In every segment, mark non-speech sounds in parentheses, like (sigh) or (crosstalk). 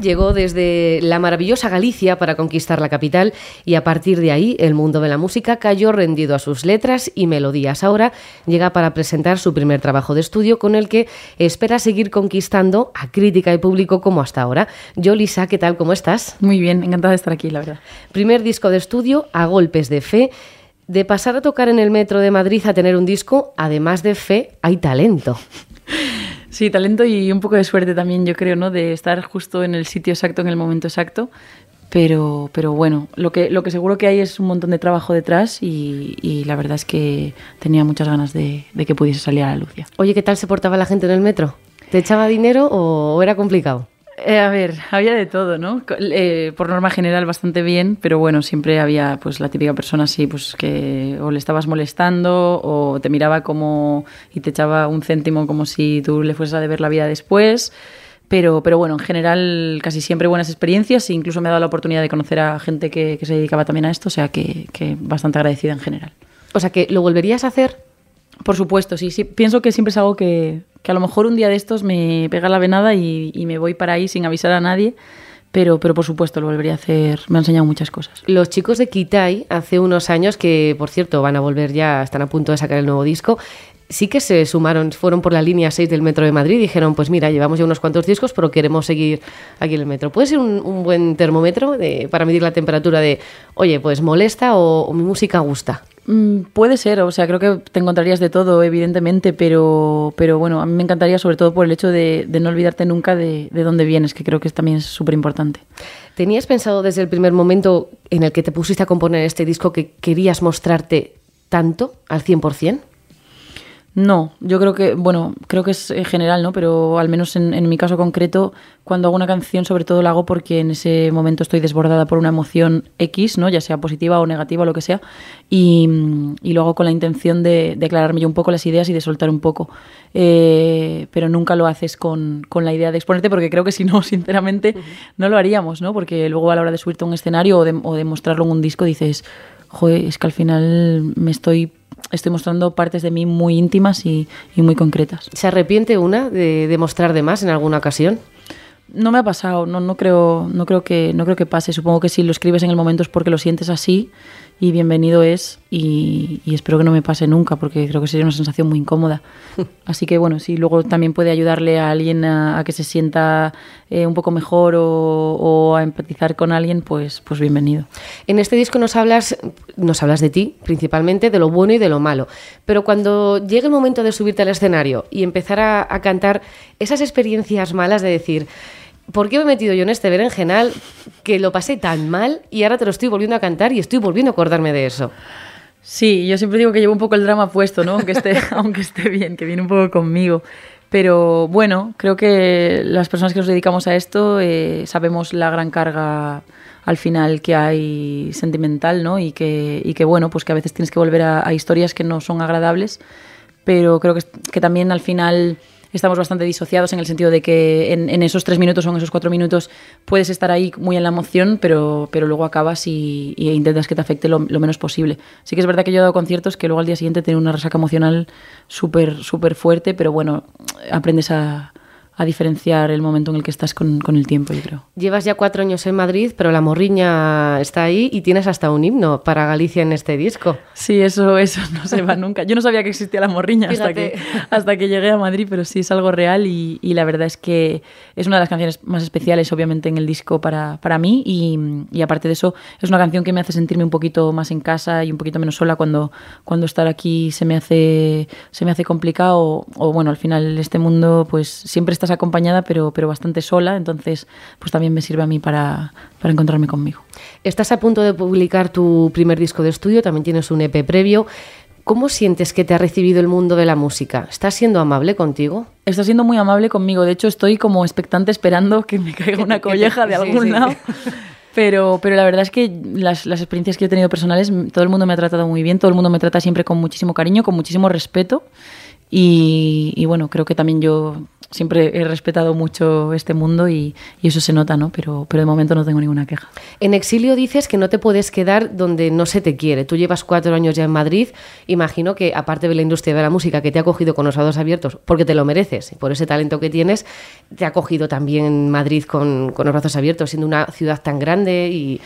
Llegó desde la maravillosa Galicia para conquistar la capital y a partir de ahí el mundo de la música cayó rendido a sus letras y melodías. Ahora llega para presentar su primer trabajo de estudio con el que espera seguir conquistando a crítica y público como hasta ahora. Yo, Lisa, ¿qué tal? ¿Cómo estás? Muy bien, encantada de estar aquí, la verdad. Primer disco de estudio a golpes de fe. De pasar a tocar en el metro de Madrid a tener un disco, además de fe, hay talento. Sí, talento y un poco de suerte también, yo creo, ¿no? De estar justo en el sitio exacto, en el momento exacto. Pero, pero bueno, lo que, lo que seguro que hay es un montón de trabajo detrás y, la verdad es que tenía muchas ganas de, que pudiese salir a la luz. Oye, ¿qué tal se portaba la gente en el metro? ¿Te echaba dinero o era complicado? Eh, a ver, había de todo, ¿no? Eh, por norma general bastante bien, pero bueno, siempre había pues la típica persona así, pues que o le estabas molestando o te miraba como y te echaba un céntimo como si tú le fueses a deber la vida después. Pero, pero bueno, en general casi siempre buenas experiencias e incluso me ha dado la oportunidad de conocer a gente que, que se dedicaba también a esto, o sea que, que bastante agradecida en general. O sea que, ¿lo volverías a hacer? Por supuesto, sí, sí. Pienso que siempre es algo que, que a lo mejor un día de estos me pega la venada y, me voy para ahí sin avisar a nadie. Pero, pero por supuesto lo volvería a hacer, me ha enseñado muchas cosas. Los chicos de Kitai, hace unos años, que por cierto van a volver ya, están a punto de sacar el nuevo disco, sí que se sumaron, fueron por la línea 6 del Metro de Madrid y dijeron, pues mira, llevamos ya unos cuantos discos, pero queremos seguir aquí en el metro. ¿Puede ser un, un buen termómetro de, para medir la temperatura de, oye, pues molesta o, o mi música gusta? Mm, puede ser, o sea, creo que te encontrarías de todo, evidentemente, pero, pero bueno, a mí me encantaría sobre todo por el hecho de, de no olvidarte nunca de, de, dónde vienes, que creo que también es súper importante. ¿Tenías pensado desde el primer momento en el que te pusiste a componer este disco que querías mostrarte tanto al 100%? No, yo creo que, bueno, creo que es en general, ¿no? Pero al menos en, en, mi caso concreto, cuando hago una canción, sobre todo la hago porque en ese momento estoy desbordada por una emoción X, ¿no? Ya sea positiva o negativa o lo que sea, y, y lo hago con la intención de, de, aclararme yo un poco las ideas y de soltar un poco. Eh, pero nunca lo haces con, con, la idea de exponerte, porque creo que si no, (laughs) sinceramente, uh -huh. no lo haríamos, ¿no? Porque luego a la hora de subirte a un escenario o de, o de mostrarlo en un disco dices, joder, es que al final me estoy estoy mostrando partes de mí muy íntimas y, y muy concretas. ¿Se arrepiente una de, de, mostrar de más en alguna ocasión? No me ha pasado, no, no, creo, no, creo que, no creo que pase. Supongo que si lo escribes en el momento es porque lo sientes así y bienvenido es y, y, espero que no me pase nunca porque creo que sería una sensación muy incómoda. (laughs) Así que bueno, si luego también puede ayudarle a alguien a, a que se sienta eh, un poco mejor o, o, a empatizar con alguien, pues, pues bienvenido. En este disco nos hablas, nos hablas de ti principalmente, de lo bueno y de lo malo, pero cuando llegue el momento de subirte al escenario y empezar a, a cantar esas experiencias malas de decir, ¿por qué me he metido yo en este berenjenal que lo pasé tan mal y ahora te lo estoy volviendo a cantar y estoy volviendo a acordarme de eso? Sí, yo siempre digo que llevo un poco el drama puesto, ¿no? Aunque esté, (laughs) aunque esté bien, que viene un poco conmigo. Pero bueno, creo que las personas que nos dedicamos a esto eh, sabemos la gran carga al final que hay sentimental, ¿no? Y que, y que bueno, pues que a veces tienes que volver a, a historias que no son agradables, pero creo que, que también al final estamos bastante disociados en el sentido de que en, esos tres minutos o en esos cuatro minutos puedes estar ahí muy en la emoción, pero, pero luego acabas y, intentas que te afecte lo, lo, menos posible. Sí que es verdad que yo he dado conciertos que luego al día siguiente tienen una resaca emocional súper, súper fuerte, pero bueno, aprendes a, a diferenciar el momento en el que estás con, con, el tiempo, yo creo. Llevas ya cuatro años en Madrid, pero la morriña está ahí y tienes hasta un himno para Galicia en este disco. Sí, eso, eso no se va nunca. Yo no sabía que existía la morriña hasta que, (laughs) hasta que llegué a Madrid, pero sí es algo real y, y, la verdad es que es una de las canciones más especiales, obviamente, en el disco para, para mí y, y, aparte de eso, es una canción que me hace sentirme un poquito más en casa y un poquito menos sola cuando, cuando estar aquí se me hace, se me hace complicado o, o bueno, al final este mundo pues siempre está estás acompañada, pero, pero bastante sola, entonces pues también me sirve a mí para, para encontrarme conmigo. Estás a punto de publicar tu primer disco de estudio, también tienes un EP previo. ¿Cómo sientes que te ha recibido el mundo de la música? ¿Estás siendo amable contigo? Está siendo muy amable conmigo. De hecho, estoy como expectante esperando que me caiga una (laughs) colleja de (laughs) algún sí, lado. Sí. Pero, pero la verdad es que las, las, experiencias que he tenido personales, todo el mundo me ha tratado muy bien, todo el mundo me trata siempre con muchísimo cariño, con muchísimo respeto. Y, y, bueno, creo que también yo siempre he respetado mucho este mundo y, eso se nota, ¿no? Pero, pero de momento no tengo ninguna queja. En exilio dices que no te puedes quedar donde no se te quiere. Tú llevas cuatro años ya en Madrid. Imagino que, aparte de la industria de la música que te ha cogido con los brazos abiertos, porque te lo mereces, por ese talento que tienes, te ha cogido también Madrid con, con los brazos abiertos, siendo una ciudad tan grande y,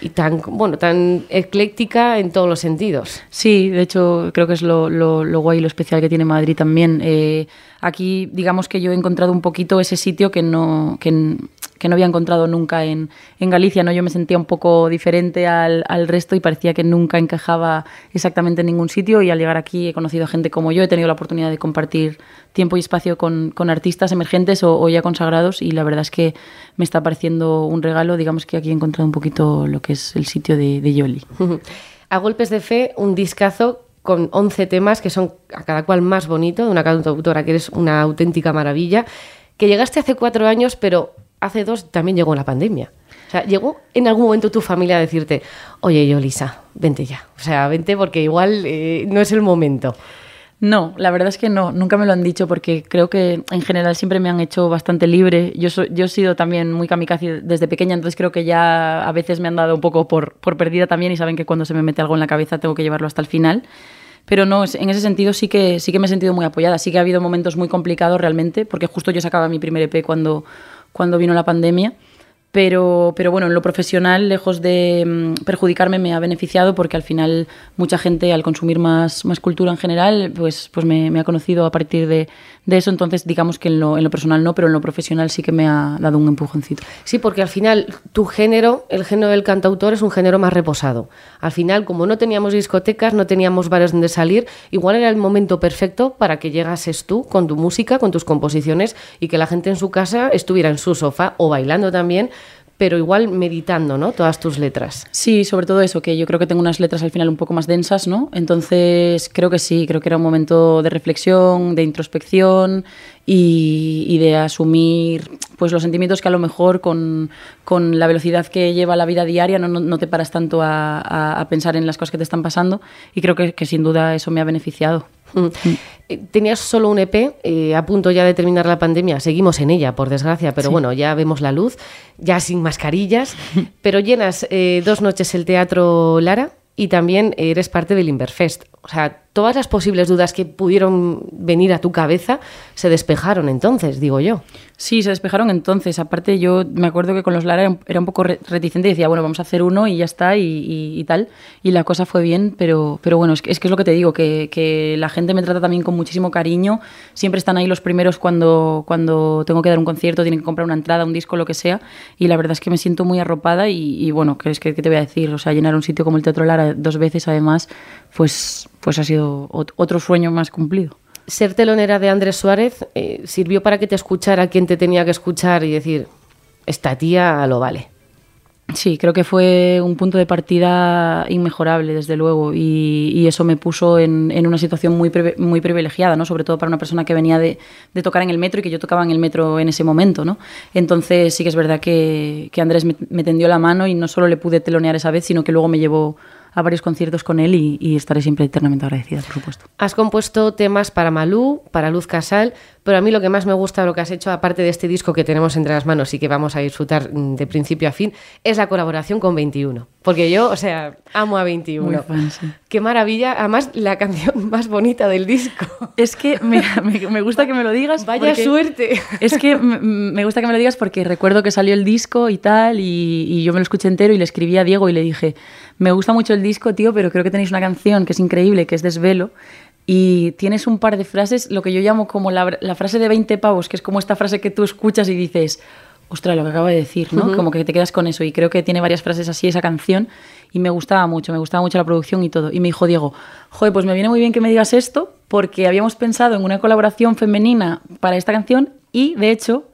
y, tan, bueno, tan ecléctica en todos los sentidos. Sí, de hecho, creo que es lo, lo, lo guay y lo especial que tiene Madrid también. Eh, Aquí, digamos que yo he encontrado un poquito ese sitio que no, que, no había encontrado nunca en, en, Galicia. ¿no? Yo me sentía un poco diferente al, al, resto y parecía que nunca encajaba exactamente en ningún sitio. Y al llegar aquí he conocido gente como yo, he tenido la oportunidad de compartir tiempo y espacio con, con artistas emergentes o, o, ya consagrados. Y la verdad es que me está pareciendo un regalo. Digamos que aquí he encontrado un poquito lo que es el sitio de, de Yoli. (laughs) A golpes de fe, un discazo con 11 temas que son a cada cual más bonito, de una cantautora que eres una auténtica maravilla, que llegaste hace cuatro años, pero hace dos también llegó la pandemia. O sea, llegó en algún momento tu familia a decirte, oye, yo, Lisa, vente ya. O sea, vente porque igual eh, no es el momento. No, la verdad es que no, nunca me lo han dicho porque creo que en general siempre me han hecho bastante libre. Yo, yo he sido también muy kamikaze desde pequeña, entonces creo que ya a veces me han dado un poco por, por perdida también y saben que cuando se me mete algo en la cabeza tengo que llevarlo hasta el final. Pero no, en ese sentido sí que, sí que me he sentido muy apoyada. Sí que ha habido momentos muy complicados realmente, porque justo yo sacaba mi primer EP cuando, cuando vino la pandemia. Pero, pero bueno, en lo profesional, lejos de mm, perjudicarme, me ha beneficiado porque al final mucha gente al consumir más, más cultura en general, pues, pues me, ha conocido a partir de, de, eso. Entonces, digamos que en lo, en lo, personal no, pero en lo profesional sí que me ha dado un empujoncito. Sí, porque al final tu género, el género del cantautor, es un género más reposado. Al final, como no teníamos discotecas, no teníamos bares donde salir, igual era el momento perfecto para que llegases tú con tu música, con tus composiciones y que la gente en su casa estuviera en su sofá o bailando también pero igual meditando, ¿no? Todas tus letras. Sí, sobre todo eso, que yo creo que tengo unas letras al final un poco más densas, ¿no? Entonces creo que sí, creo que era un momento de reflexión, de introspección y, de asumir pues los sentimientos que a lo mejor con, con la velocidad que lleva la vida diaria no, no, te paras tanto a, a, pensar en las cosas que te están pasando y creo que sin duda eso me ha beneficiado. (laughs) Tenías solo un EP eh, a punto ya de terminar la pandemia. Seguimos en ella, por desgracia, pero sí. bueno, ya vemos la luz, ya sin mascarillas. (laughs) pero llenas eh, dos noches el Teatro Lara y también eres parte del Inverfest. O sea, todas las posibles dudas que pudieron venir a tu cabeza se despejaron entonces, digo yo. Sí, se despejaron entonces. Aparte, yo me acuerdo que con los Lara era un poco reticente y decía, bueno, vamos a hacer uno y ya está y, tal. Y la cosa fue bien, pero, pero bueno, es que, es que lo que te digo, que, que, la gente me trata también con muchísimo cariño. Siempre están ahí los primeros cuando, cuando tengo que dar un concierto, tienen que comprar una entrada, un disco, lo que sea. Y la verdad es que me siento muy arropada y, y bueno, ¿qué, es que, ¿qué te voy a decir? O sea, llenar un sitio como el Teatro Lara dos veces además, pues, pues ha sido otro sueño más cumplido. Ser telonera de Andrés Suárez eh, sirvió para que te escuchara quien te tenía que escuchar y decir, esta tía lo vale. Sí, creo que fue un punto de partida inmejorable, desde luego, y, y eso me puso en, en, una situación muy, muy privilegiada, ¿no? sobre todo para una persona que venía de, de, tocar en el metro y que yo tocaba en el metro en ese momento. ¿no? Entonces sí que es verdad que, que Andrés me, me tendió la mano y no solo le pude telonear esa vez, sino que luego me llevó a varios conciertos con él y, estaré siempre eternamente agradecida, por supuesto. Has compuesto temas para Malú, para Luz Casal, pero a mí lo que más me gusta de lo que has hecho, aparte de este disco que tenemos entre las manos y que vamos a disfrutar mm, de principio a fin, es la colaboración con 21. Porque yo, o sea, amo a 21. Muy fan, sí. Qué maravilla. Además, la canción (laughs) más bonita del disco. Es que me, me, me gusta que me lo digas. Vaya suerte. Es que me, me, gusta que me lo digas porque recuerdo que salió el disco y tal, y, y, yo me lo escuché entero y le escribí a Diego y le dije, me gusta mucho el disco, tío, pero creo que tenéis una canción que es increíble, que es Desvelo, y tienes un par de frases, lo que yo llamo como la, la, frase de 20 pavos, que es como esta frase que tú escuchas y dices, ostras, lo que acaba de decir, ¿no? Uh -huh. Como que te quedas con eso. Y creo que tiene varias frases así esa canción y me gustaba mucho, me gustaba mucho la producción y todo. Y me dijo Diego, joder, pues me viene muy bien que me digas esto porque habíamos pensado en una colaboración femenina para esta canción y, de hecho,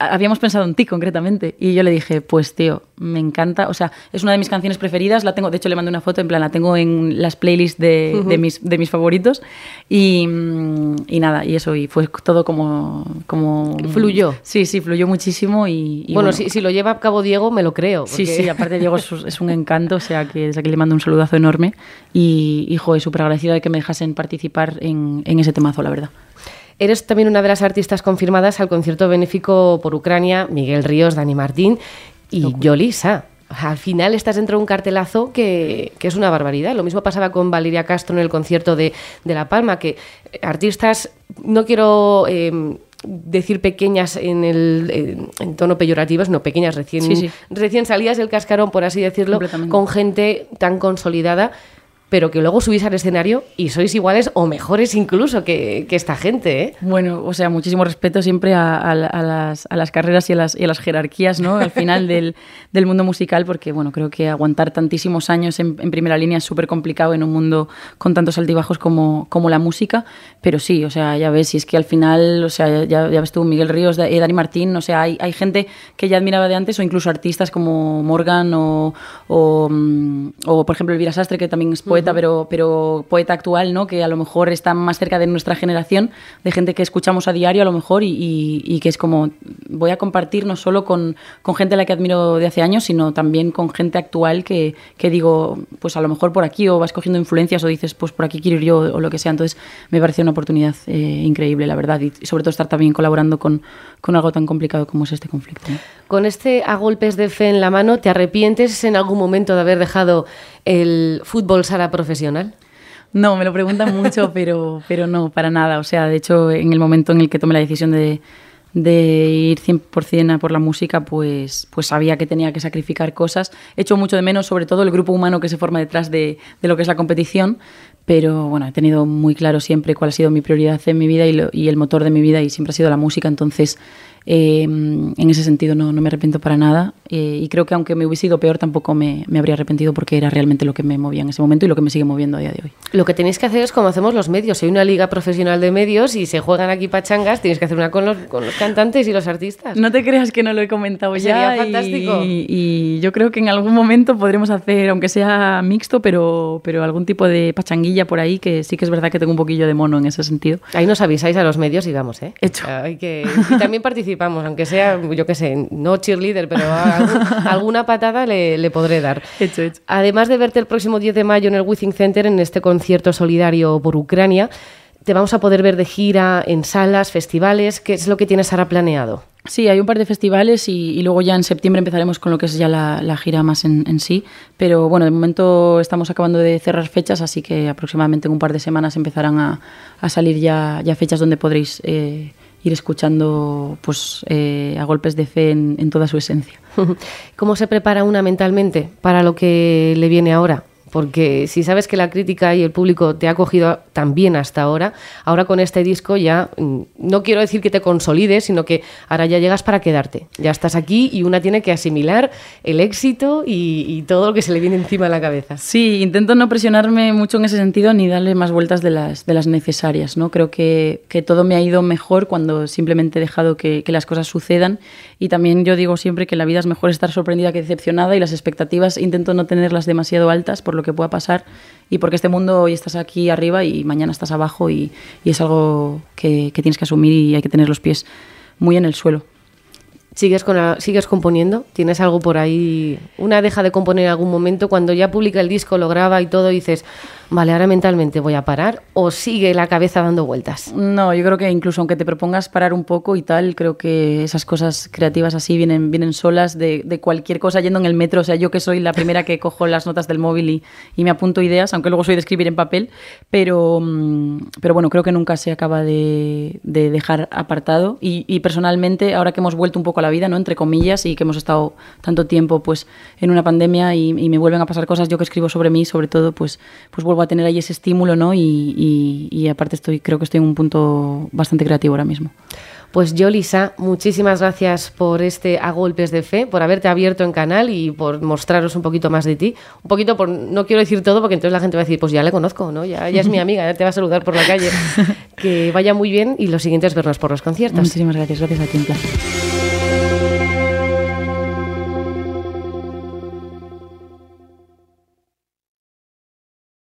habíamos pensado en ti concretamente. Y yo le dije, pues tío, me encanta. O sea, es una de mis canciones preferidas. La tengo, de hecho, le mandé una foto, en plan, la tengo en las playlists de, uh -huh. de, mis, de mis favoritos. Y, y, nada, y eso, y fue todo como. como fluyó. Sí, sí, fluyó muchísimo. Y, y bueno, bueno, si, si, lo lleva a cabo Diego, me lo creo. Porque... Sí, sí, aparte Diego es, es, un encanto, o sea que desde aquí le mando un saludazo enorme. Y, hijo, es súper agradecida de que me dejasen participar en, en ese temazo, la verdad. Eres también una de las artistas confirmadas al concierto benéfico por Ucrania, Miguel Ríos, Dani Martín y Yolisa. Al final estás dentro de un cartelazo que, es una barbaridad. Lo mismo pasaba con Valeria Castro en el concierto de, La Palma, que artistas, no quiero... Em, decir pequeñas en el en tono peyorativo, no pequeñas recién, recién salidas del cascarón, por así decirlo, con gente tan consolidada pero que luego subís al escenario y sois iguales o mejores incluso que, esta gente. ¿eh? Bueno, o sea, muchísimo respeto siempre a, las, carreras y a las, jerarquías, ¿no? Al final (laughs) del, mundo musical, porque, bueno, creo que aguantar tantísimos años en, primera línea es súper complicado en un mundo con tantos altibajos como, como la música, pero sí, o sea, ya ves, si es que al final, o sea, ya, ves tú, Miguel Ríos, eh, Dani Martín, o sea, hay, hay gente que ya admiraba de antes o incluso artistas como Morgan o, o, mm, por ejemplo, Elvira Sastre, que también es poeta pero, pero poeta actual, ¿no? Que a lo mejor está más cerca de nuestra generación, de gente que escuchamos a diario a lo mejor y, y, que es como, voy a compartir no solo con, con, gente a la que admiro de hace años, sino también con gente actual que, que, digo, pues a lo mejor por aquí o vas cogiendo influencias o dices, pues por aquí quiero ir yo o lo que sea. Entonces me parece una oportunidad eh, increíble, la verdad, y sobre todo estar también colaborando con, con algo tan complicado como es este conflicto. Con este a golpes de fe en la mano, ¿te arrepientes en algún momento de haber dejado el fútbol sala profesional? No, me lo preguntan mucho, (laughs) pero, pero no, para nada. O sea, de hecho, en el momento en el que tomé la decisión de, de ir 100% a por la música, pues, pues sabía que tenía que sacrificar cosas. He hecho mucho de menos, sobre todo el grupo humano que se forma detrás de, de lo que es la competición, pero bueno, he tenido muy claro siempre cuál ha sido mi prioridad en mi vida y, y el motor de mi vida y siempre ha sido la música, entonces eh, en ese sentido no, no, me arrepiento para nada eh, y creo que aunque me hubiese ido peor tampoco me, me, habría arrepentido porque era realmente lo que me movía en ese momento y lo que me sigue moviendo a día de hoy. Lo que tenéis que hacer es como hacemos los medios. Hay una liga profesional de medios y se juegan aquí pachangas, tienes que hacer una con los, con los cantantes y los artistas. No te creas que no lo he comentado ya. Sería fantástico. Y, y, yo creo que en algún momento podremos hacer, aunque sea mixto, pero, pero algún tipo de pachanguilla por ahí que sí que es verdad que tengo un poquillo de mono en ese sentido. Ahí nos avisáis a los medios y vamos, ¿eh? Hecho. Hay que... Y también (laughs) participamos, aunque sea yo qué sé, no cheerleader, pero (laughs) alguna patada le, podré dar. Además de verte el próximo 10 de mayo en el Withing Center, en este concierto solidario por Ucrania, te vamos a poder ver de gira en salas, festivales. ¿Qué es lo que tienes ahora planeado? Sí, hay un par de festivales y, luego ya en septiembre empezaremos con lo que es ya la, gira más en, sí. Pero bueno, de momento estamos acabando de cerrar fechas, así que aproximadamente en un par de semanas empezarán a, salir ya, ya, fechas donde podréis eh, ir escuchando pues, eh, a golpes de fe en, toda su esencia. (laughs) ¿Cómo se prepara una mentalmente para lo que le viene ahora? Porque si sabes que la crítica y el público te ha cogido tan bien hasta ahora, ahora con este disco ya mm, no quiero decir que te consolides, sino que ahora ya llegas para quedarte. Ya estás aquí y una tiene que asimilar el éxito y, todo lo que se le viene encima de la cabeza. Sí, intento no presionarme mucho en ese sentido ni darle más vueltas de las, de las necesarias. ¿no? Creo que, que todo me ha ido mejor cuando simplemente he dejado que, que las cosas sucedan. Y también yo digo siempre que la vida es mejor estar sorprendida que decepcionada y las expectativas intento no tenerlas demasiado altas por lo que pueda pasar y porque este mundo hoy estás aquí arriba y mañana estás abajo y, es algo que, tienes que asumir y hay que tener los pies muy en el suelo. ¿Sigues, con ¿Sigues componiendo? ¿Tienes algo por ahí? Una deja de componer en algún momento, cuando ya publica el disco, lo graba y todo, y dices, vale, ahora mentalmente voy a parar, o sigue la cabeza dando vueltas? No, yo creo que incluso aunque te propongas parar un poco y tal, creo que esas cosas creativas así vienen, vienen solas de, de cualquier cosa yendo en el metro. O sea, yo que soy la primera que cojo las notas del móvil y, y me apunto ideas, aunque luego soy de escribir en papel, pero, mm, pero bueno, creo que nunca se acaba de, de dejar apartado. Y, y personalmente, ahora que hemos vuelto un poco la vida, ¿no? Entre comillas, y que hemos estado tanto tiempo pues en una pandemia y, me vuelven a pasar cosas, yo que escribo sobre mí, sobre todo, pues, pues vuelvo a tener ahí ese estímulo, ¿no? Y, y aparte estoy, creo que estoy en un punto bastante creativo ahora mismo. Pues yo, Lisa, muchísimas gracias por este A Golpes de Fe, por haberte abierto en canal y por mostraros un poquito más de ti. Un poquito por, no quiero decir todo porque entonces la gente va a decir, pues ya le conozco, ¿no? Ya, ya es mi (laughs) amiga, ya te va a saludar por la calle. (laughs) que vaya muy bien y lo siguiente es vernos por los conciertos. Muchísimas gracias, gracias a ti,